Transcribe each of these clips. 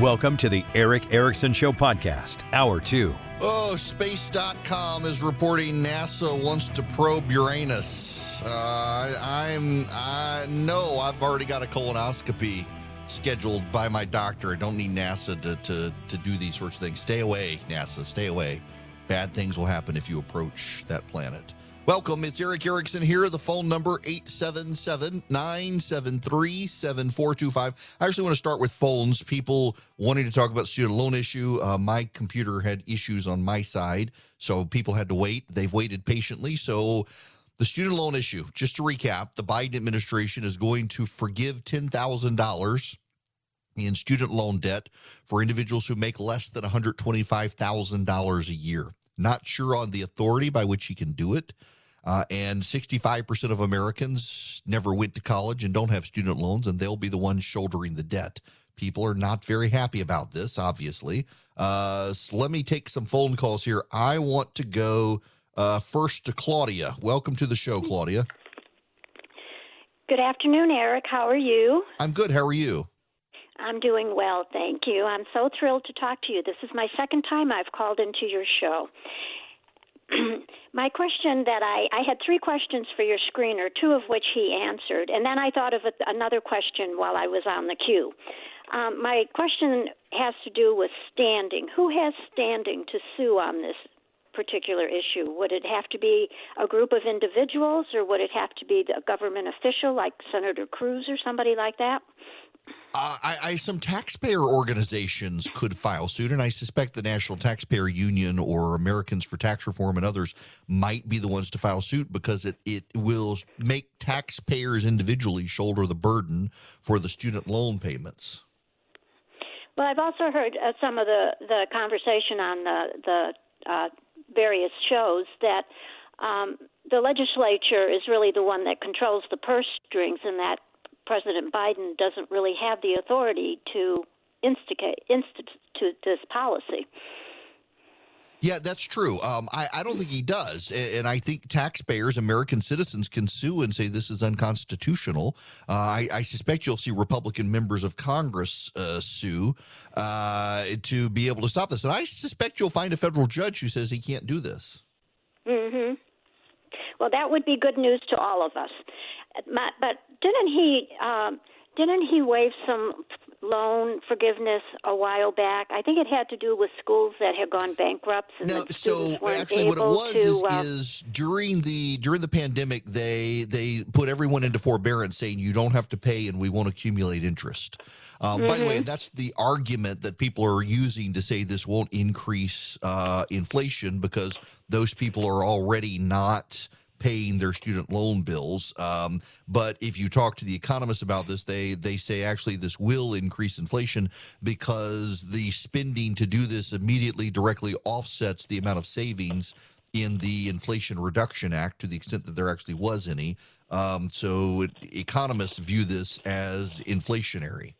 Welcome to the Erick Erickson Show podcast, hour two. Oh, space.com is reporting NASA wants to probe Uranus. Uh, I'm, I know I've already got a colonoscopy scheduled by my doctor. I don't need NASA to, to, to do these sorts of things. Stay away, NASA, stay away. Bad things will happen if you approach that planet. Welcome. It's Erick Erickson here. The phone number 877-973-7425. I actually want to start with phones. People wanting to talk about student loan issue. Uh, my computer had issues on my side, so people had to wait. They've waited patiently. So the student loan issue, just to recap, the Biden administration is going to forgive $10,000 in student loan debt for individuals who make less than $125,000 a year. Not sure on the authority by which he can do it. Uh, and 65% of Americans never went to college and don't have student loans, and they'll be the ones shouldering the debt. People are not very happy about this, obviously. Uh, so let me take some phone calls here. I want to go uh, first to Claudia. Welcome to the show, Claudia. Good afternoon, Erick. How are you? I'm good. How are you? I'm doing well, thank you. I'm so thrilled to talk to you. This is my second time I've called into your show. my question that I, I had three questions for your screener, two of which he answered, and then I thought of a, another question while I was on the queue. Um, my question has to do with standing. Who has standing to sue on this particular issue? Would it have to be a group of individuals, or would it have to be a government official like Senator Cruz or somebody like that? Uh, I, I, some taxpayer organizations could file suit, and I suspect the National Taxpayer Union or Americans for Tax Reform and others might be the ones to file suit because it, it will make taxpayers individually shoulder the burden for the student loan payments. Well, I've also heard uh, some of the, the conversation on the, the uh, various shows that um, the legislature is really the one that controls the purse strings, and that President Biden doesn't really have the authority to instigate institute this policy. Yeah, that's true. Um, I, I, don't think he does. And I think taxpayers, American citizens, can sue and say this is unconstitutional. Uh, I, I, suspect you'll see Republican members of Congress uh, sue uh, to be able to stop this. And I suspect you'll find a federal judge who says he can't do this. Mm hmm. Well, that would be good news to all of us. But didn't he? Um, didn't he waive some loan forgiveness a while back? I think it had to do with schools that had gone bankrupt. And no, so actually, what it was to, is, uh, is, during the during the pandemic, they they put everyone into forbearance, saying you don't have to pay, and we won't accumulate interest. Um, mm-hmm. By the way, mm-hmm. that's the argument that people are using to say this won't increase uh, inflation because those people are already not paying their student loan bills. Um, but if you talk to the economists about this, they they say actually this will increase inflation because the spending to do this immediately directly offsets the amount of savings in the Inflation Reduction Act to the extent that there actually was any. Um, so economists view this as inflationary.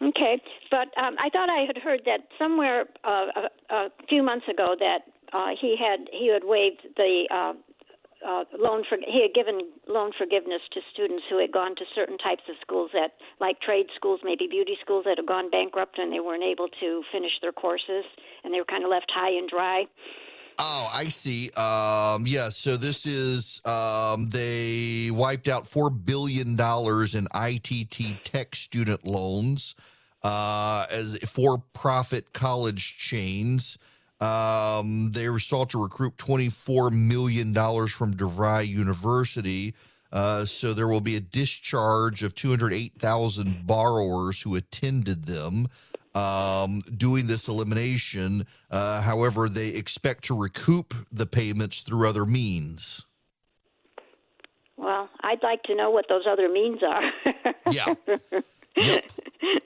Okay, but um, I thought I had heard that somewhere uh, a, a few months ago that uh, he had he had waived the uh, uh, loan for he had given loan forgiveness to students who had gone to certain types of schools that like trade schools maybe beauty schools that had gone bankrupt and they weren't able to finish their courses and they were kind of left high and dry Oh, I see. Um, yeah, so this is um, they wiped out four billion dollars in ITT Tech student loans uh, as for-profit college chains. Um, they were sought to recruit $24 million from DeVry University. Uh, so there will be a discharge of 208,000 borrowers who attended them um, doing this elimination. Uh, however, they expect to recoup the payments through other means. Well, I'd like to know what those other means are. yeah. Yep.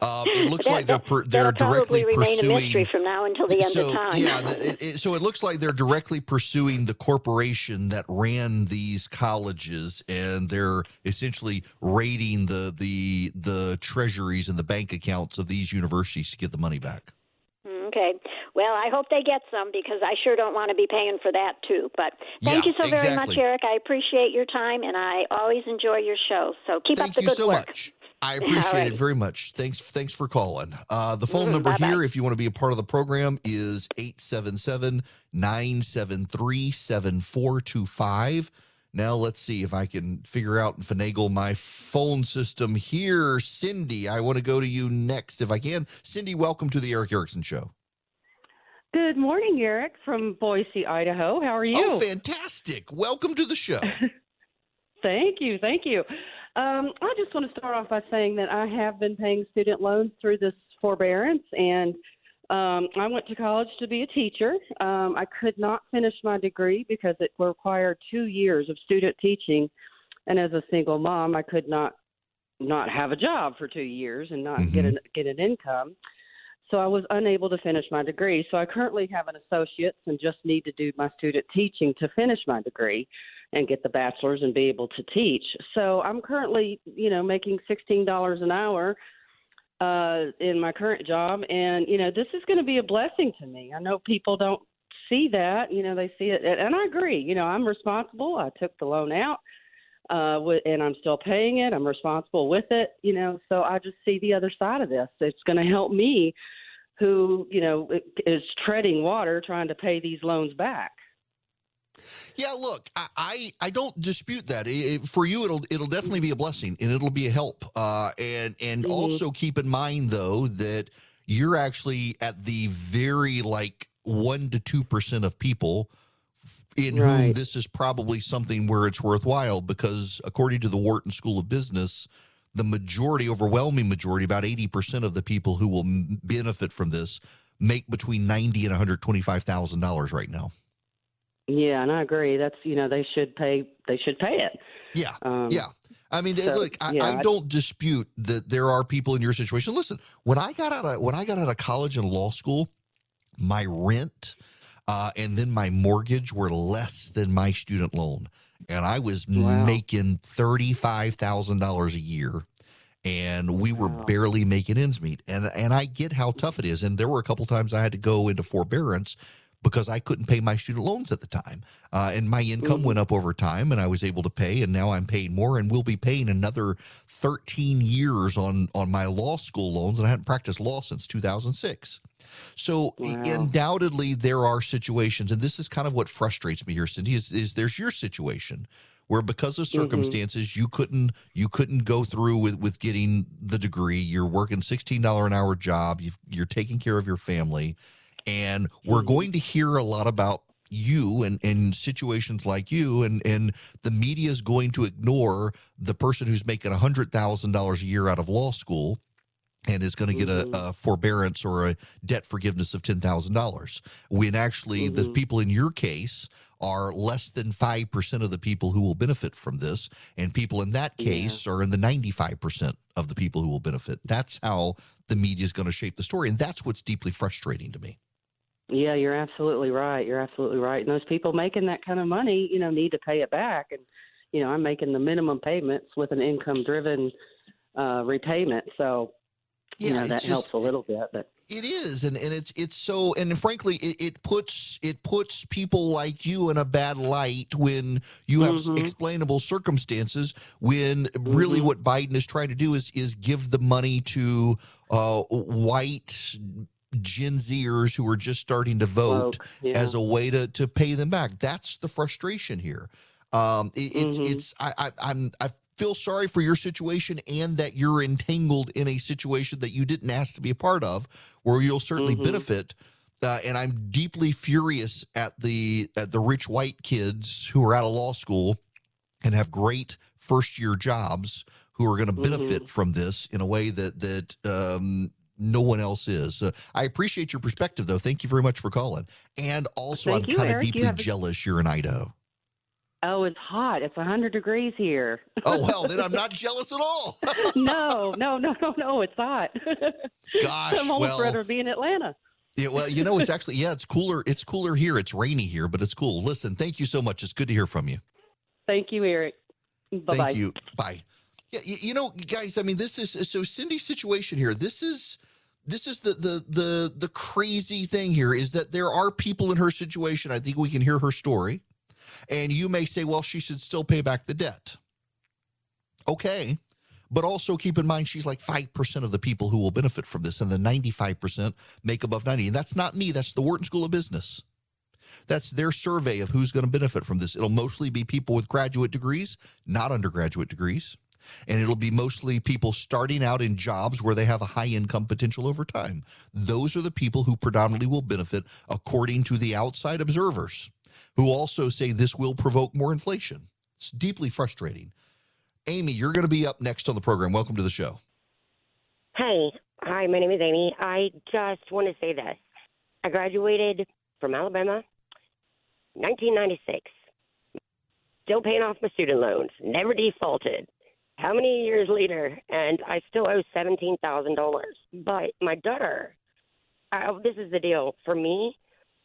Um, it looks that, like they're per, they're directly pursuing. a mystery from now until the end so, of time. Yeah. It, it, so it looks like they're directly pursuing the corporation that ran these colleges, and they're essentially raiding the the the treasuries and the bank accounts of these universities to get the money back. Mm, okay. Well, I hope they get some because I sure don't want to be paying for that too. But thank yeah, you so exactly. very much, Erick. I appreciate your time and I always enjoy your show. So keep thank up the good so work. Much. I appreciate right. it very much. Thanks thanks for calling. Uh, the phone number Mm, bye-bye. here, if you want to be a part of the program, is 877-973-7425. Now let's see if I can figure out and finagle my phone system here. Cindy, I want to go to you next if I can. Cindy, welcome to the Erick Erickson Show. Good morning, Erick from Boise, Idaho. How are you? Oh, fantastic. Welcome to the show. thank you, thank you. Um, I just want to start off by saying that I have been paying student loans through this forbearance, and um, I went to college to be a teacher. Um, I could not finish my degree because it required two years of student teaching, and as a single mom, I could not not have a job for two years and not get an get an income. So I was unable to finish my degree. So I currently have an associate's and just need to do my student teaching to finish my degree and get the bachelor's and be able to teach. So I'm currently, you know, making sixteen dollars an hour uh, in my current job, and you know, this is going to be a blessing to me. I know people don't see that, you know, they see it, and I agree. You know, I'm responsible. I took the loan out. Uh, and I'm still paying it. I'm responsible with it, you know. So I just see the other side of this. It's going to help me, who you know is treading water trying to pay these loans back. Yeah, look, I I, I don't dispute that. I- I- for you, it'll it'll definitely be a blessing and it'll be a help. Uh, and and Mhm. also keep in mind though that you're actually at the very like one to two percent of people in whom this is probably something where it's worthwhile because according to the Wharton School of Business. The majority, overwhelming majority, about 80% of the people who will benefit from this make between 90 and $125,000 right now. Yeah, and I agree. That's you know they should pay. They should pay it. Yeah. Um, Yeah. I mean, so, look, I, yeah, I I- don't dispute that there are people in your situation. Listen, when I got out of when I got out of college and law school, my rent uh, and then my mortgage were less than my student loan, and I was Wow. making thirty five thousand dollars a year, and we were Wow. barely making ends meet. And and I get how tough it is. And there were a couple times I had to go into forbearance because I couldn't pay my student loans at the time. Uh, and my income Mhm. went up over time and I was able to pay. And now I'm paying more and we'll be paying another 13 years on, on my law school loans. And I hadn't practiced law since 2006. So Wow. undoubtedly there are situations, and this is kind of what frustrates me here, Cindy, is, is there's your situation where because of circumstances you couldn't you couldn't go through with with getting the degree you're working $16 an hour job you've, you're taking care of your family and we're Mhm. going to hear a lot about you and and situations like you and and the media is going to ignore the person who's making $100,000 a year out of law school and is going to get a, a forbearance or a debt forgiveness of $10,000 when actually the Mhm. people in your case are less than 5% of the people who will benefit from this and people in that Yeah. case are in the 95% of the people who will benefit that's how the media is going to shape the story and that's what's deeply frustrating to me Yeah, you're absolutely right. You're absolutely right. And those people making that kind of money, you know, need to pay it back. And you know, I'm making the minimum payments with an income-driven uh, repayment, so you Yeah, know that just- helps a little bit. But It is, and, and it's it's so, and frankly, it, it puts it puts people like you in a bad light when you have Mhm. explainable circumstances. When really Mhm. what Biden is trying to do is is give the money to uh, white Gen Zers who are just starting to vote yeah. as a way to to pay them back. That's the frustration here. Um, it, it's Mhm. it's I, I I'm I feel sorry for your situation and that you're entangled in a situation that you didn't ask to be a part of, where you'll certainly Mhm. benefit. Uh, and I'm deeply furious at the at the rich white kids who are out of law school and have great first year jobs who are going to benefit Mhm. from this in a way that that um, no one else is. Uh, I appreciate your perspective, though. Thank you very much for calling. And also, Thank I'm kind of Erick. You deeply a- jealous you're in Idaho. oh, it's hot. It's 100 degrees here. Oh well, then I'm not jealous at all. no, no, no, no, no. It's hot. Gosh, I'm almost well, rather be in Atlanta. yeah, well, you know, it's actually yeah, it's cooler. It's cooler here. It's rainy here, but it's cool. Listen, thank you so much. It's good to hear from you. Thank you, Erick. Bye bye. Thank you. Bye. Yeah, you, you know, guys. I mean, this is so Cindy's situation here. This is this is the the the the crazy thing here is that there are people in her situation. I think we can hear her story, and you may say, well, she should still pay back the debt. Okay, But also keep in mind, she's like 5% of the people who will benefit from this, and the 95% make above 90. And that's not me, that's the Wharton School of Business. That's their survey of who's going to benefit from this. It'll mostly be people with graduate degrees, not undergraduate degrees. And it'll be mostly people starting out in jobs where they have a high income potential over time. Those are the people who predominantly will benefit, according to the outside observers, who also say this will provoke more inflation. It's deeply frustrating. Amy, you're going to be up next on the program. Welcome to the show. Hey, hi, my name is Amy. I just want to say this. I graduated from Alabama 1996. Still paying off my student loans. Never defaulted. How many years later? And I still owe seventeen thousand dollars. But my daughter, I, this is the deal. For me,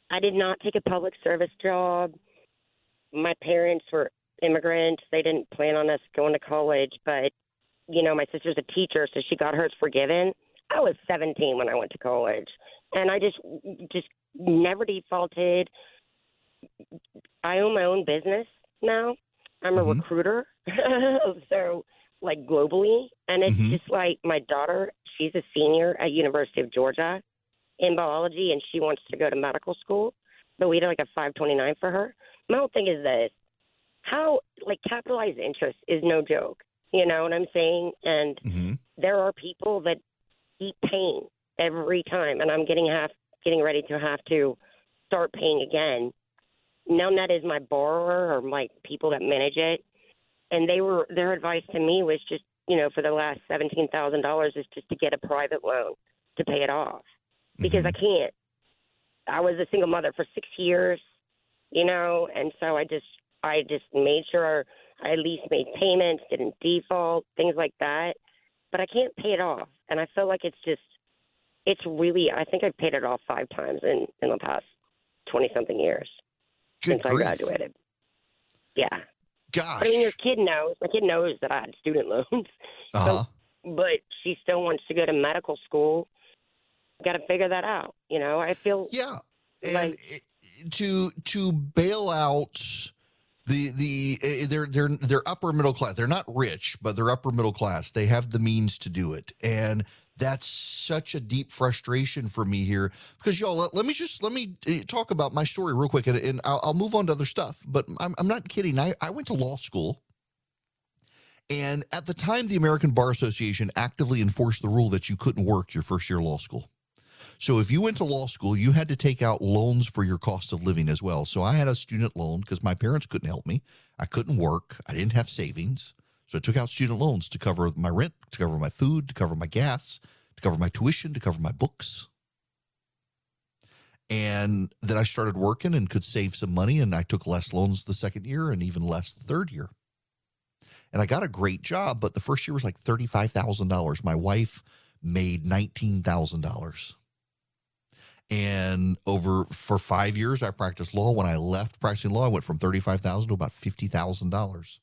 I did not take a public service job. My parents were immigrants. They didn't plan on us going to college, but you know, my sister's a teacher, so she got hers forgiven. I was 17 when I went to college, and I just just never defaulted. I own my own business now. I'm a Mhm. recruiter, so like globally, and it's Mhm. just like my daughter. She's a senior at University of Georgia in biology, and she wants to go to medical school. But we did like a 529 for her. My whole thing is this: how like capitalized interest is no joke. You know what I'm saying? And Mm-hmm. there are people that keep paying every time, and I'm getting half getting ready to have to start paying again. Nelnet is my borrower or my people that manage it, and they were their advice to me was just you know for the last seventeen thousand dollars is just to get a private loan to pay it off because mm-hmm. I can't. I was a single mother for six years, you know, and so I just I just made sure I at least made payments, didn't default, things like that. But I can't pay it off, and I feel like it's just it's really I think I've paid it off five times in in the past twenty something years Good since I graduated. Yeah, Gosh. I mean your kid knows. My kid knows that I had student loans, uh-huh. but she still wants to go to medical school. Got to figure that out. You know, I feel Yeah, and Like- to to bail out the the eh, they're they're they're upper middle class. They're not rich, but they're upper middle class. They have the means to do it, and that's such a deep frustration for me here because y'all let, let me just let me eh, talk about my story real quick and, and I'll, I'll move on to other stuff but I'm, I'm not kidding I, I went to law school and at the time the american bar association actively enforced the rule that you couldn't work your first year law school so if you went to law school, you had to take out loans for your cost of living as well. So I had a student loan because my parents couldn't help me. I couldn't work. I didn't have savings. So I took out student loans to cover my rent, to cover my food, to cover my gas, to cover my tuition, to cover my books. And then I started working and could save some money. And I took less loans the second year and even less the third year. And I got a great job, but the first year was like $35,000. My wife made $19,000 and over for five years i practiced law when i left practicing law i went from 35,000 to about $50000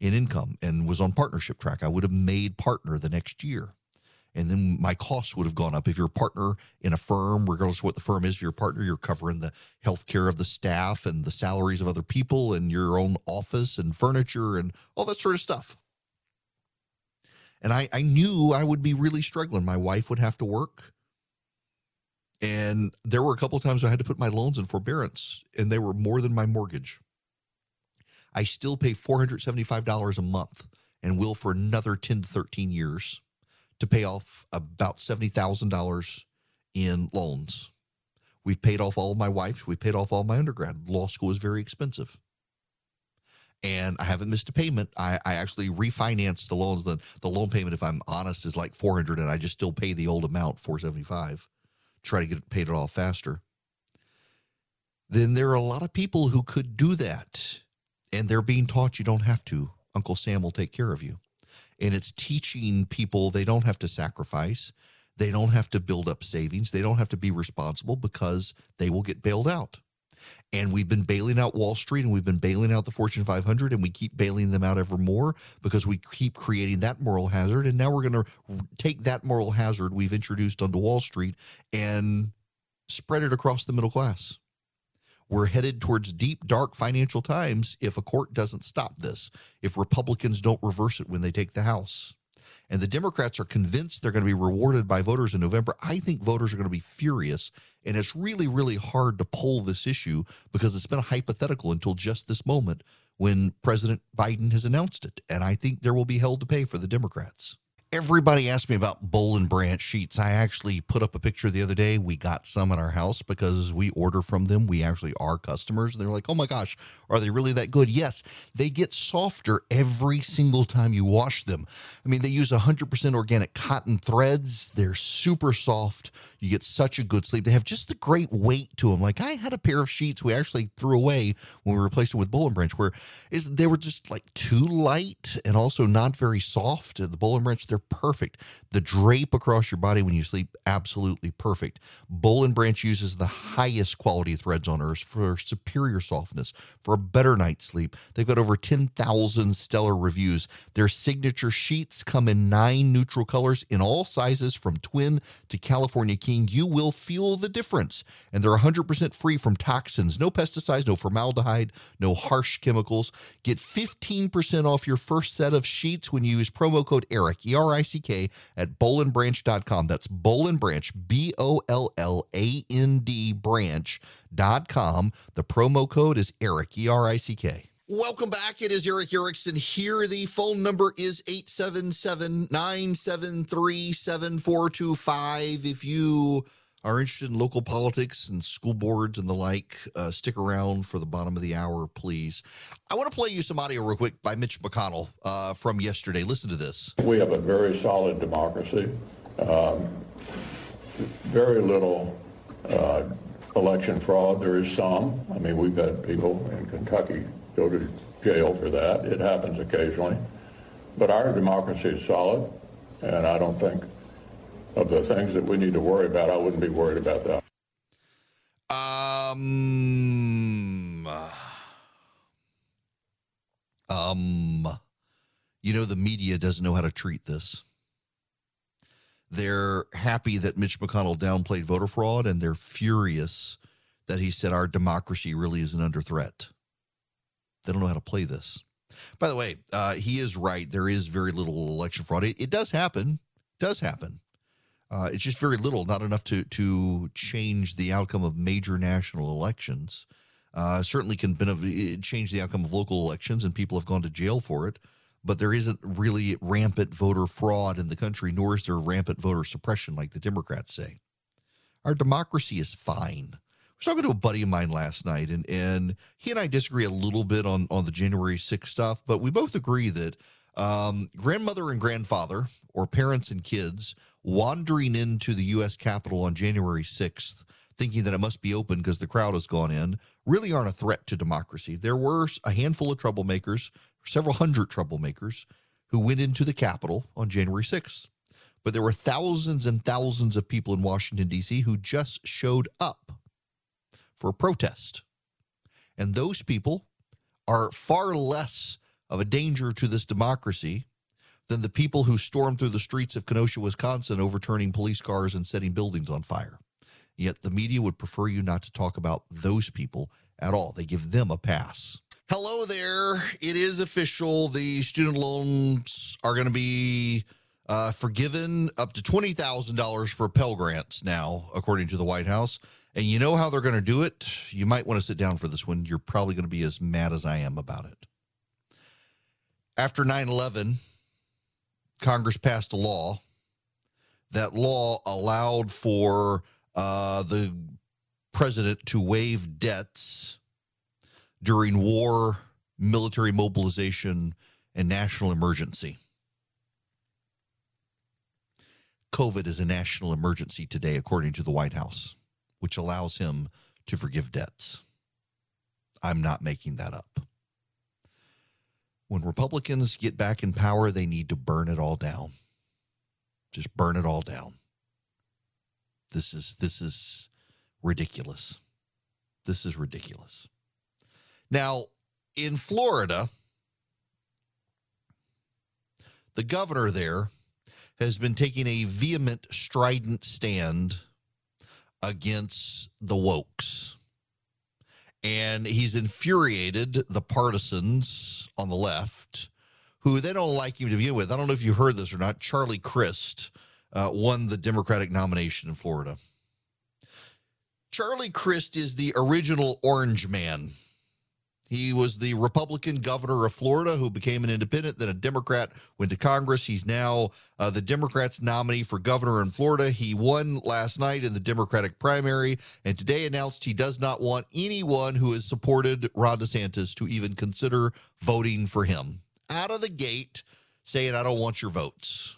in income and was on partnership track i would have made partner the next year and then my costs would have gone up if you're a partner in a firm regardless of what the firm is if you're a partner you're covering the health care of the staff and the salaries of other people and your own office and furniture and all that sort of stuff and I, I knew I would be really struggling. My wife would have to work. And there were a couple times I had to put my loans in forbearance, and they were more than my mortgage. I still pay $475 a month and will for another 10 to 13 years to pay off about $70,000 in loans. We've paid off all of my wife's, we paid off all my undergrad. Law school is very expensive and I haven't missed a payment. I, I actually refinanced the loans. The the loan payment, if I'm honest, is like 400 and I just still pay the old amount, 475. Try to get it paid it off faster. Then there are a lot of people who could do that. And they're being taught you don't have to. Uncle Sam will take care of you. And it's teaching people they don't have to sacrifice. They don't have to build up savings. They don't have to be responsible because they will get bailed out. And we've been bailing out Wall Street and we've been bailing out the Fortune 500 and we keep bailing them out ever more because we keep creating that moral hazard. And now we're going to take that moral hazard we've introduced onto Wall Street and spread it across the middle class. We're headed towards deep, dark financial times if a court doesn't stop this, if Republicans don't reverse it when they take the House. and the Democrats are convinced they're going to be rewarded by voters in November, I think voters are going to be furious. And it's really, really hard to poll this issue because it's been a hypothetical until just this moment when President Biden has announced it. And I think there will be hell to pay for the Democrats. Everybody asked me about Boll and Branch sheets. I actually put up a picture the other day. We got some at our house because we order from them. We actually are customers. They're like, oh my gosh, are they really that good? Yes, they get softer every single time you wash them. I mean, they use 100% organic cotton threads. They're super soft. You get such a good sleep. They have just the great weight to them. Like I had a pair of sheets we actually threw away when we replaced them with Boll and Branch, where is they were just like too light and also not very soft. The Boll and Branch, they're perfect. The drape across your body when you sleep, absolutely perfect. Boll and Branch uses the highest quality threads on earth for superior softness, for a better night's sleep. They've got over 10,000 stellar reviews. Their signature sheets come in nine neutral colors in all sizes from twin to California King you will feel the difference. And they're 100% free from toxins, no pesticides, no formaldehyde, no harsh chemicals. Get 15% off your first set of sheets when you use promo code ERICK, E R I C K, at bollandbranch.com. That's Boll and Branch, B O L L A N D branch.com. The promo code is Erick, E R I C K. Welcome back. It is Erick Erickson here. The phone number is 877 973 7425. If you are interested in local politics and school boards and the like, uh, stick around for the bottom of the hour, please. I want to play you some audio real quick by Mitch McConnell uh, from yesterday. Listen to this. We have a very solid democracy. Um, very little uh, election fraud. There is some. I mean, we've had people in Kentucky go to jail for that. It happens occasionally. But our democracy is solid, and I don't think of the things that we need to worry about, I wouldn't be worried about that. Um, um, you know, the media doesn't know how to treat this. They're happy that Mitch McConnell downplayed voter fraud, and they're furious that he said our democracy really isn't under threat. They don't know how to play this. By the way, uh, he is right. There is very little election fraud. It, it does happen. Does happen. Uh, it's just very little, not enough to to change the outcome of major national elections. Uh, certainly can benefit, change the outcome of local elections, and people have gone to jail for it. But there isn't really rampant voter fraud in the country, nor is there rampant voter suppression like the Democrats say. Our democracy is fine. I was talking to a buddy of mine last night, and and he and I disagree a little bit on on the January 6th stuff, but we both agree that um, grandmother and grandfather, or parents and kids, wandering into the U.S. Capitol on January 6th, thinking that it must be open because the crowd has gone in, really aren't a threat to democracy. There were a handful of troublemakers, several hundred troublemakers, who went into the Capitol on January 6th. But there were thousands and thousands of people in Washington, D.C., who just showed up for a protest. And those people are far less of a danger to this democracy than the people who stormed through the streets of Kenosha, Wisconsin, overturning police cars and setting buildings on fire. Yet the media would prefer you not to talk about those people at all. They give them a pass. Hello there. It is official. The student loans are going to be uh, forgiven up to $20,000 for Pell Grants now, according to the White House. And you know how they're going to do it? You might want to sit down for this one. You're probably going to be as mad as I am about it. After 9 11, Congress passed a law. That law allowed for uh, the president to waive debts during war, military mobilization, and national emergency. COVID is a national emergency today, according to the White House, which allows him to forgive debts. I'm not making that up. When Republicans get back in power, they need to burn it all down. Just burn it all down. This is this is ridiculous. This is ridiculous. Now, in Florida, the governor there has been taking a vehement, strident stand against the wokes. And he's infuriated the partisans on the left who they don't like him to begin with. I don't know if you heard this or not. Charlie Crist uh, won the Democratic nomination in Florida. Charlie Crist is the original Orange Man. He was the Republican governor of Florida who became an independent, then a Democrat, went to Congress. He's now uh, the Democrats' nominee for governor in Florida. He won last night in the Democratic primary and today announced he does not want anyone who has supported Ron DeSantis to even consider voting for him. Out of the gate, saying, I don't want your votes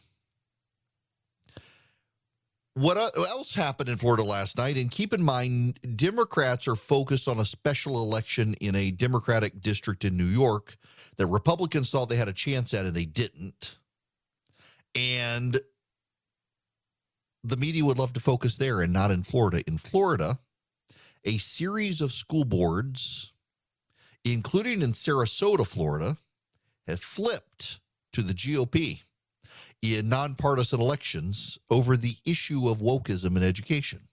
what else happened in Florida last night? And keep in mind, Democrats are focused on a special election in a Democratic district in New York that Republicans thought they had a chance at, and they didn't. And the media would love to focus there and not in Florida. In Florida, a series of school boards, including in Sarasota, Florida, have flipped to the GOP in nonpartisan elections over the issue of wokeism in education.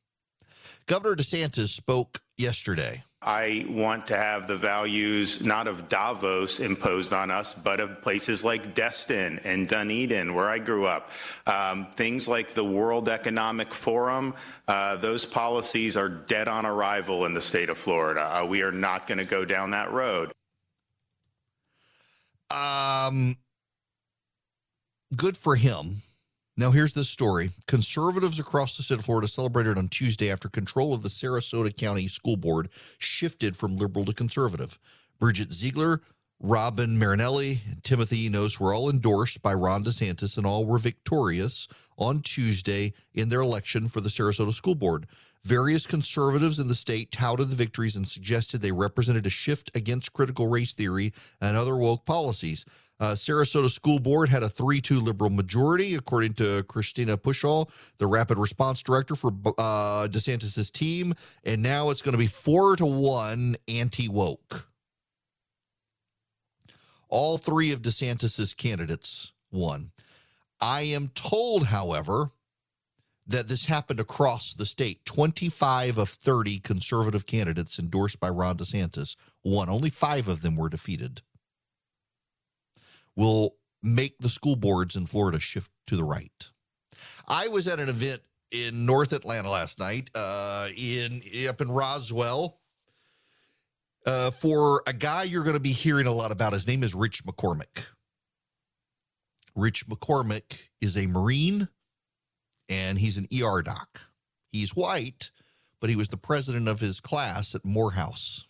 Governor DeSantis spoke yesterday. I want to have the values not of Davos imposed on us, but of places like Destin and Dunedin, where I grew up. Um, things like the World Economic Forum, uh, those policies are dead on arrival in the state of Florida. Uh, we are not going to go down that road. Um, good for him. Now, here's the story. Conservatives across the state of Florida celebrated on Tuesday after control of the Sarasota County School Board shifted from liberal to conservative. Bridget Ziegler, Robyn Marinelli, and Timothy Enos were all endorsed by Ron DeSantis, and all were victorious on Tuesday in their election for the Sarasota School Board. Various conservatives in the state touted the victories and suggested they represented a shift against critical race theory and other woke policies. Uh, Sarasota School Board had a 3 2 liberal majority, according to Christina Pushaw, the rapid response director for uh, DeSantis' team. And now it's going to be 4 to 1 anti woke. All three of DeSantis' candidates won. I am told, however, that this happened across the state. 25 of 30 conservative candidates endorsed by Ron DeSantis won. Only five of them were defeated will make the school boards in Florida shift to the right. I was at an event in North Atlanta last night, uh, in up in Roswell, uh, for a guy you're going to be hearing a lot about. His name is Rich McCormick. Rich McCormick is a Marine, and he's an ER doc. He's white, but he was the president of his class at Morehouse.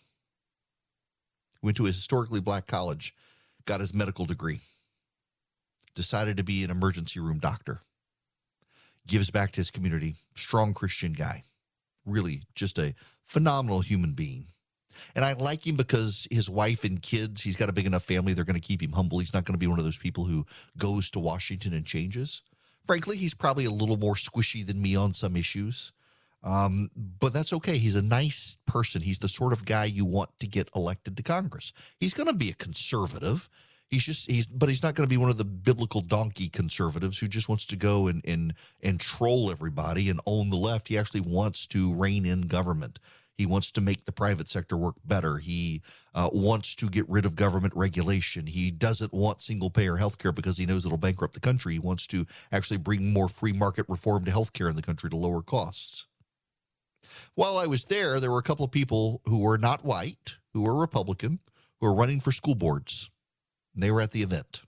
Went to a historically black college got his medical degree, decided to be an emergency room doctor, gives back to his community, strong Christian guy, really just a phenomenal human being. And I like him because his wife and kids, he's got a big enough family, they're going to keep him humble. He's not going to be one of those people who goes to Washington and changes. Frankly, he's probably a little more squishy than me on some issues. Um, but that's okay. He's a nice person. He's the sort of guy you want to get elected to Congress. He's going to be a conservative. He's just he's but he's not going to be one of the biblical donkey conservatives who just wants to go and and and troll everybody and own the left. He actually wants to rein in government. He wants to make the private sector work better. He uh, wants to get rid of government regulation. He doesn't want single payer health care because he knows it'll bankrupt the country. He wants to actually bring more free market reform to health care in the country to lower costs. While I was there, there were a couple of people who were not white, who were Republican, who were running for school boards. They were at the event.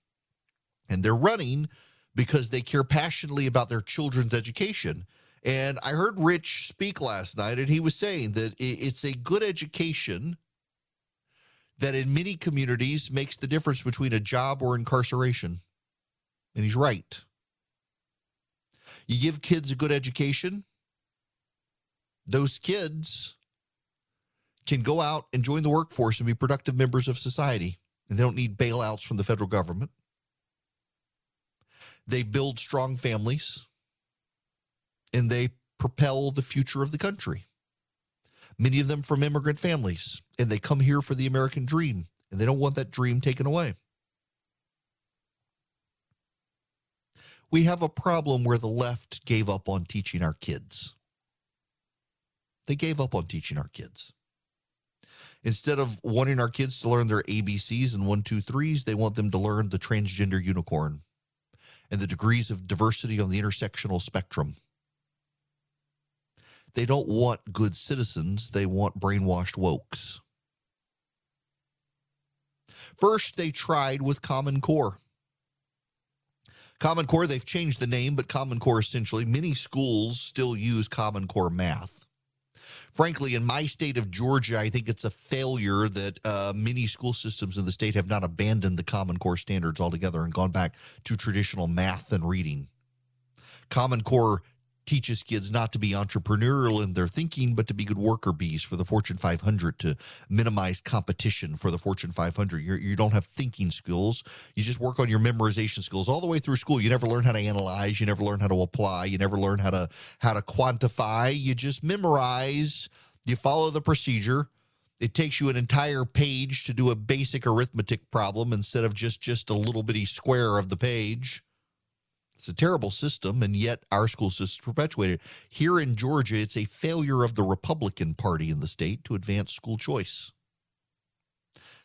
And they're running because they care passionately about their children's education. And I heard Rich speak last night, and he was saying that it's a good education that in many communities makes the difference between a job or incarceration. And he's right. You give kids a good education, those kids can go out and join the workforce and be productive members of society. And they don't need bailouts from the federal government. They build strong families and they propel the future of the country. Many of them from immigrant families, and they come here for the American dream, and they don't want that dream taken away. We have a problem where the left gave up on teaching our kids. They gave up on teaching our kids. Instead of wanting our kids to learn their ABCs and one, two, threes, they want them to learn the transgender unicorn and the degrees of diversity on the intersectional spectrum. They don't want good citizens, they want brainwashed wokes. First, they tried with Common Core. Common Core, they've changed the name, but Common Core essentially, many schools still use Common Core math frankly, in my state of Georgia, I think it's a failure that uh, many school systems in the state have not abandoned the Common Core standards altogether and gone back to traditional math and reading. Common Core teaches kids not to be entrepreneurial in their thinking, but to be good worker bees for the Fortune 500 to minimize competition for the Fortune 500. You're, you do not have thinking skills. You just work on your memorization skills all the way through school. You never learn how to analyze. You never learn how to apply. You never learn how to how to quantify. You just memorize. You follow the procedure. It takes you an entire page to do a basic arithmetic problem instead of just just a little bitty square of the page. It's a terrible system, and yet our school system is perpetuated. Here in Georgia, it's a failure of the Republican Party in the state to advance school choice.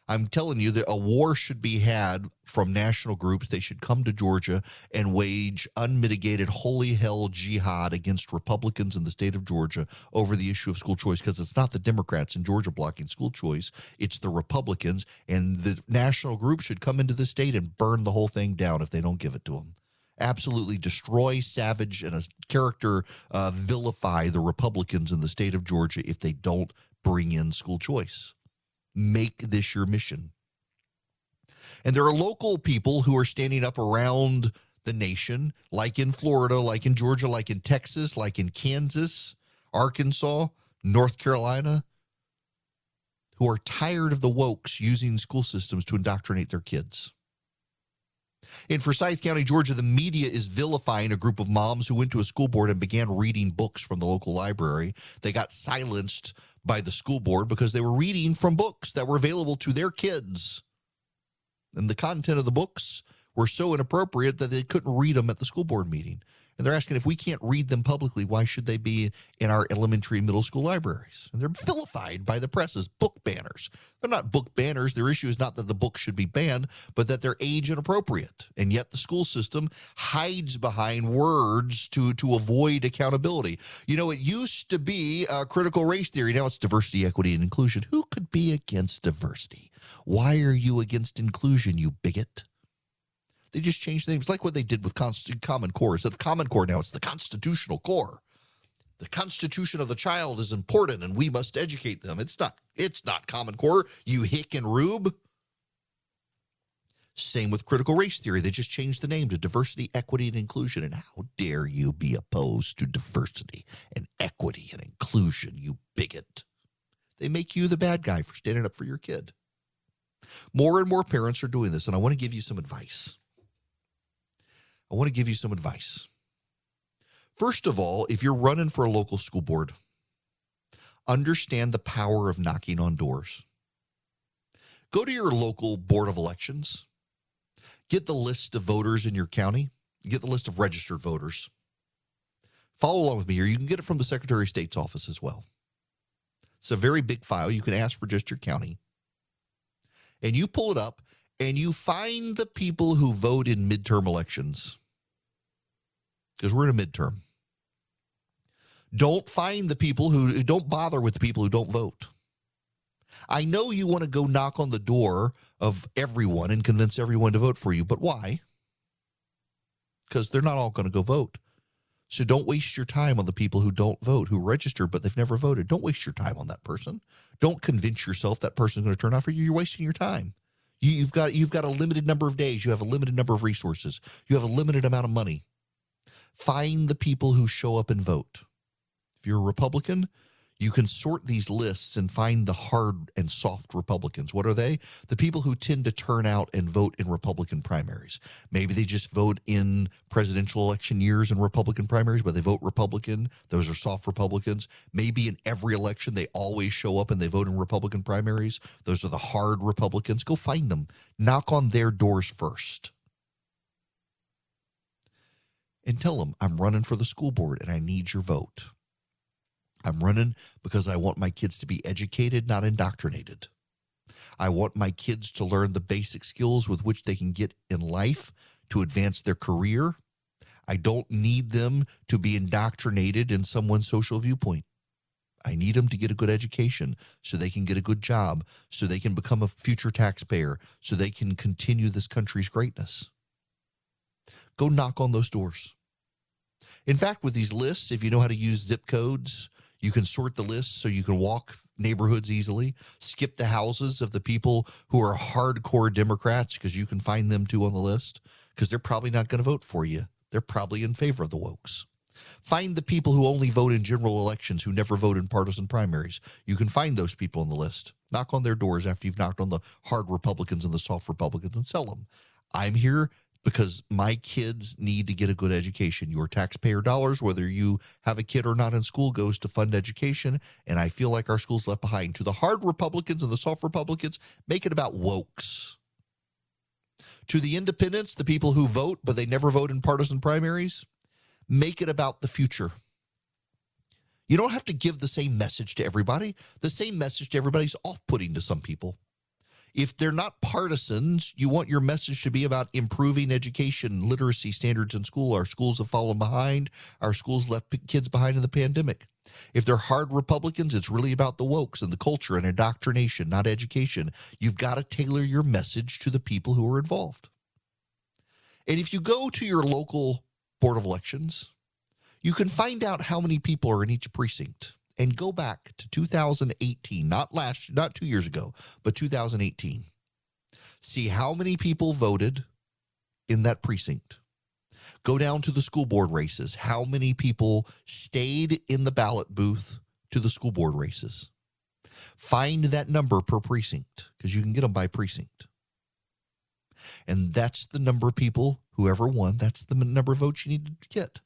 I'm telling you that a war should be had from national groups. They should come to Georgia and wage unmitigated holy hell jihad against Republicans in the state of Georgia over the issue of school choice because it's not the Democrats in Georgia blocking school choice, it's the Republicans. And the national group should come into the state and burn the whole thing down if they don't give it to them absolutely destroy, savage, and a character uh, vilify the Republicans in the state of Georgia if they don't bring in school choice. Make this your mission. And there are local people who are standing up around the nation, like in Florida, like in Georgia, like in Texas, like in Kansas, Arkansas, North Carolina, who are tired of the wokes using school systems to indoctrinate their kids. In Forsyth County, Georgia, the media is vilifying a group of moms who went to a school board and began reading books from the local library. They got silenced by the school board because they were reading from books that were available to their kids. And the content of the books were so inappropriate that they couldn't read them at the school board meeting. And they're asking if we can't read them publicly, why should they be in our elementary middle school libraries? And they're vilified by the press as book banners. They're not book banners. Their issue is not that the book should be banned, but that they're age inappropriate. And yet the school system hides behind words to, to avoid accountability. You know, it used to be uh, critical race theory. Now it's diversity, equity, and inclusion. Who could be against diversity? Why are you against inclusion, you bigot? They just changed names, like what they did with Const- Common Core. Instead of Common Core, now it's the Constitutional Core. The Constitution of the child is important, and we must educate them. It's not. It's not Common Core. You hick and rube. Same with critical race theory. They just changed the name to diversity, equity, and inclusion. And how dare you be opposed to diversity and equity and inclusion, you bigot? They make you the bad guy for standing up for your kid. More and more parents are doing this, and I want to give you some advice. I want to give you some advice. First of all, if you're running for a local school board, understand the power of knocking on doors. Go to your local board of elections, get the list of voters in your county, get the list of registered voters. Follow along with me here. You can get it from the Secretary of State's office as well. It's a very big file. You can ask for just your county. And you pull it up and you find the people who vote in midterm elections because we're in a midterm. Don't find the people who don't bother with the people who don't vote. I know you want to go knock on the door of everyone and convince everyone to vote for you, but why? Because they're not all going to go vote. So don't waste your time on the people who don't vote, who register but they've never voted. Don't waste your time on that person. Don't convince yourself that person's going to turn out for you. You're wasting your time. You, have got you've got a limited number of days. You have a limited number of resources. You have a limited amount of money. Find the people who show up and vote. If you're a Republican, you can sort these lists and find the hard and soft Republicans. What are they? The people who tend to turn out and vote in Republican primaries. Maybe they just vote in presidential election years in Republican primaries, but they vote Republican. Those are soft Republicans. Maybe in every election, they always show up and they vote in Republican primaries. Those are the hard Republicans. Go find them, knock on their doors first and tell them I'm running for the school board and I need your vote. I'm running because I want my kids to be educated, not indoctrinated. I want my kids to learn the basic skills with which they can get in life to advance their career. I don't need them to be indoctrinated in someone's social viewpoint. I need them to get a good education so they can get a good job, so they can become a future taxpayer, so they can continue this country's greatness. Go knock on those doors. In fact, with these lists, if you know how to use zip codes, you can sort the lists so you can walk neighborhoods easily, skip the houses of the people who are hardcore Democrats because you can find them too on the list because they're probably not going to vote for you. They're probably in favor of the wokes. Find the people who only vote in general elections, who never vote in partisan primaries. You can find those people on the list. Knock on their doors after you've knocked on the hard Republicans and the soft Republicans and sell them. I'm here because my kids need to get a good education. Your taxpayer dollars, whether you have a kid or not in school, goes to fund education. And I feel like our schools left behind. To the hard Republicans and the soft Republicans, make it about wokes. To the independents, the people who vote, but they never vote in partisan primaries, make it about the future. You don't have to give the same message to everybody. The same message to everybody is off putting to some people. If they're not partisans, you want your message to be about improving education, literacy standards in school. Our schools have fallen behind. Our schools left kids behind in the pandemic. If they're hard Republicans, it's really about the wokes and the culture and indoctrination, not education. You've got to tailor your message to the people who are involved. And if you go to your local Board of Elections, you can find out how many people are in each precinct and go back to 2018, not last, not two years ago, but 2018. See how many people voted in that precinct. Go down to the school board races. How many people stayed in the ballot booth to the school board races? Find that number per precinct because you can get them by precinct. And that's the number of people, whoever won, that's the number of votes you need to get.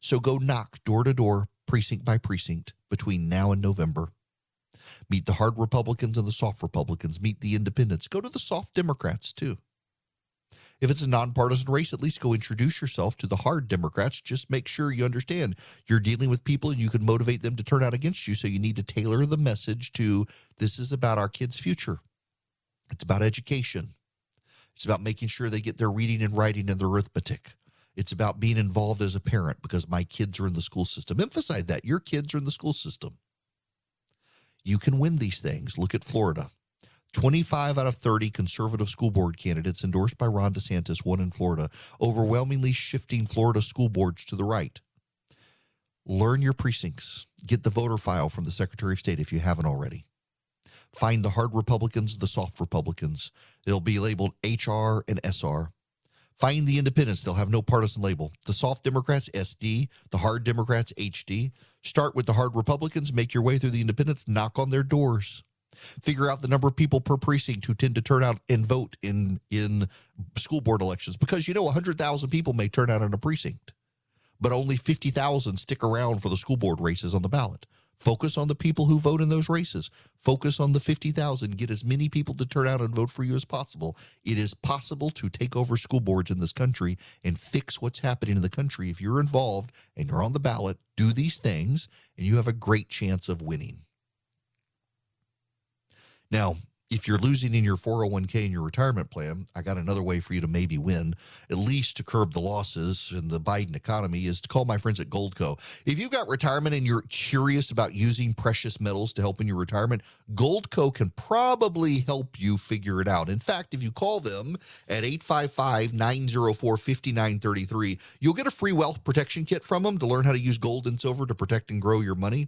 So go knock door to door, precinct by precinct between now and November. Meet the hard Republicans and the soft Republicans. Meet the independents. Go to the soft Democrats too. If it's a nonpartisan race, at least go introduce yourself to the hard Democrats. Just make sure you understand you're dealing with people and you can motivate them to turn out against you. So you need to tailor the message to this is about our kids' future. It's about education. It's about making sure they get their reading and writing and their arithmetic. It's about being involved as a parent because my kids are in the school system. Emphasize that your kids are in the school system. You can win these things. Look at Florida. 25 out of 30 conservative school board candidates endorsed by Ron DeSantis won in Florida, overwhelmingly shifting Florida school boards to the right. Learn your precincts. Get the voter file from the Secretary of State if you haven't already. Find the hard Republicans, the soft Republicans. They'll be labeled HR and SR. Find the independents. They'll have no partisan label. The soft Democrats, SD. The hard Democrats, HD. Start with the hard Republicans. Make your way through the independents. Knock on their doors. Figure out the number of people per precinct who tend to turn out and vote in in school board elections because you know 100,000 people may turn out in a precinct, but only 50,000 stick around for the school board races on the ballot. Focus on the people who vote in those races. Focus on the 50,000. Get as many people to turn out and vote for you as possible. It is possible to take over school boards in this country and fix what's happening in the country. If you're involved and you're on the ballot, do these things, and you have a great chance of winning. Now, if you're losing in your 401k and your retirement plan, I got another way for you to maybe win, at least to curb the losses in the Biden economy, is to call my friends at Goldco. If you've got retirement and you're curious about using precious metals to help in your retirement, Goldco can probably help you figure it out. In fact, if you call them at 855 904 5933, you'll get a free wealth protection kit from them to learn how to use gold and silver to protect and grow your money.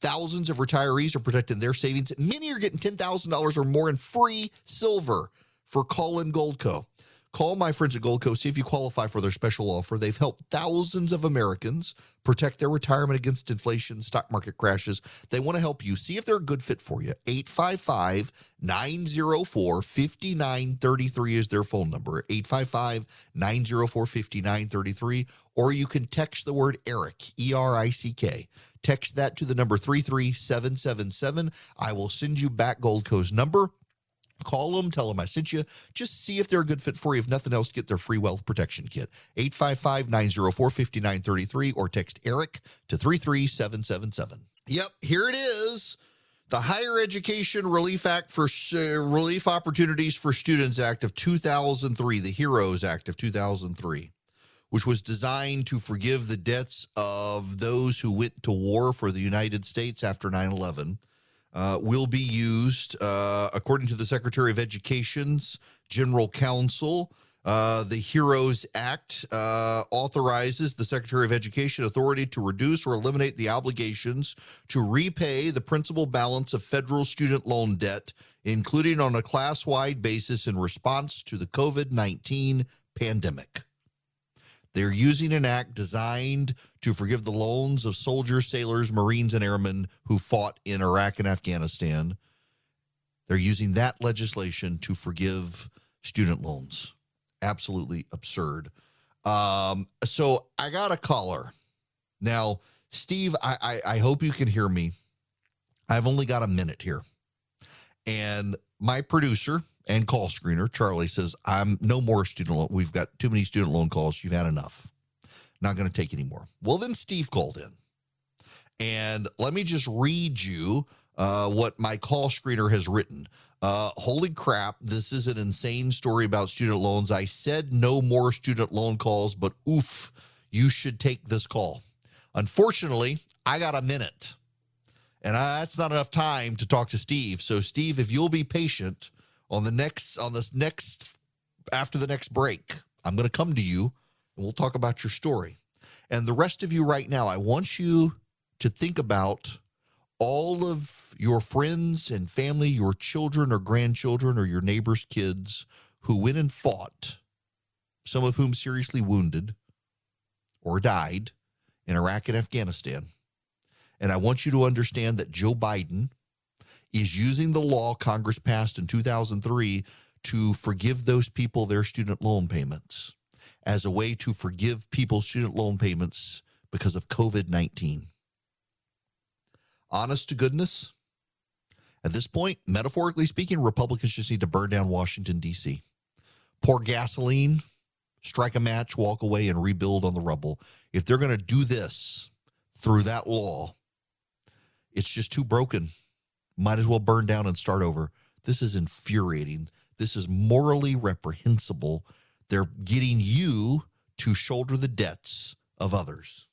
Thousands of retirees are protecting their savings. Many are getting $10,000 or more in free silver for Call in Goldco. Call my friends at Goldco, see if you qualify for their special offer. They've helped thousands of Americans protect their retirement against inflation, stock market crashes. They want to help you. See if they're a good fit for you. 855 904 5933 is their phone number. 855 904 5933. Or you can text the word Erick, E R I C K. Text that to the number 33777. I will send you back Goldco's number. Call them, tell them I sent you. Just see if they're a good fit for you. If nothing else, get their free wealth protection kit. 855 904 5933 or text ERICK to 33777. Yep, here it is. The Higher Education Relief Act for uh, Relief Opportunities for Students Act of 2003, the HEROES Act of 2003, which was designed to forgive the debts of those who went to war for the United States after 9 11. Uh, will be used, uh, according to the Secretary of Education's General Counsel, uh, the HEROES Act uh, authorizes the Secretary of Education authority to reduce or eliminate the obligations to repay the principal balance of federal student loan debt, including on a class wide basis in response to the COVID 19 pandemic. They're using an act designed to forgive the loans of soldiers, sailors, Marines, and airmen who fought in Iraq and Afghanistan. They're using that legislation to forgive student loans absolutely absurd. Um, so I got a caller. Now, Steve, I, I, I hope you can hear me. I've only got a minute here. And my producer and call screener, Charlie, says, I'm no more student loan. We've got too many student loan calls. You've had enough. Not going to take any more. Well, then Steve called in. And let me just read you uh, what my call screener has written. Uh, holy crap, this is an insane story about student loans. I said no more student loan calls, but oof, you should take this call. Unfortunately, I got a minute, and I, that's not enough time to talk to Steve. So, Steve, if you'll be patient on the next, on this next, after the next break, I'm going to come to you and we'll talk about your story. And the rest of you right now, I want you to think about all of your friends and family, your children or grandchildren or your neighbors' kids who went and fought, some of whom seriously wounded or died in Iraq and Afghanistan. And I want you to understand that Joe Biden is using the law Congress passed in 2003 to forgive those people their student loan payments as a way to forgive people's student loan payments because of COVID 19 honest to goodness, at this point, metaphorically speaking, Republicans just need to burn down Washington, D.C., pour gasoline, strike a match, walk away, and rebuild on the rubble. If they're going to do this through that law, it's just too broken. Might as well burn down and start over. This is infuriating. This is morally reprehensible. They're getting you to shoulder the debts of others.